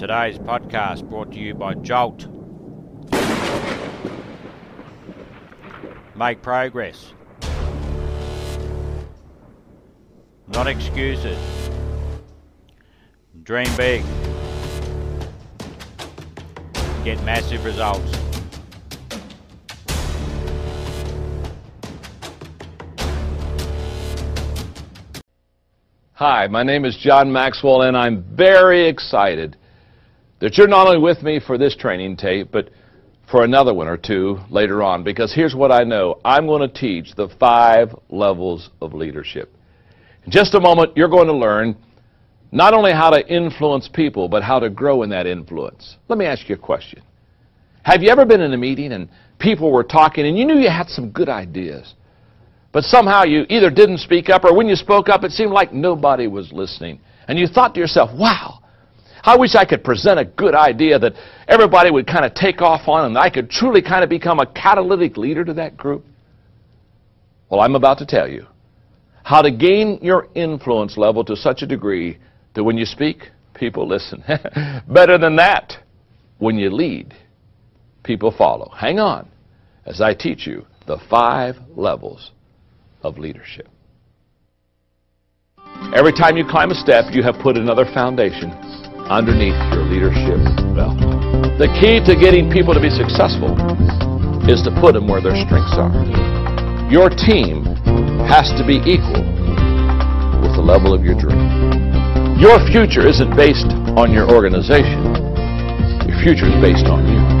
Today's podcast brought to you by Jolt. Make progress. Not excuses. Dream big. Get massive results. Hi, my name is John Maxwell, and I'm very excited that you're not only with me for this training tape, but for another one or two later on, because here's what I know. I'm going to teach the five levels of leadership. In just a moment, you're going to learn not only how to influence people, but how to grow in that influence. Let me ask you a question. Have you ever been in a meeting and people were talking and you knew you had some good ideas? But somehow you either didn't speak up or when you spoke up, it seemed like nobody was listening. And you thought to yourself, wow, I wish I could present a good idea that everybody would kind of take off on and I could truly kind of become a catalytic leader to that group. Well, I'm about to tell you how to gain your influence level to such a degree that when you speak, people listen. Better than that, when you lead, people follow. Hang on as I teach you the five levels of leadership. Every time you climb a step, you have put another foundation underneath your leadership belt. The key to getting people to be successful is to put them where their strengths are. Your team has to be equal with the level of your dream. Your future isn't based on your organization. Your future is based on you.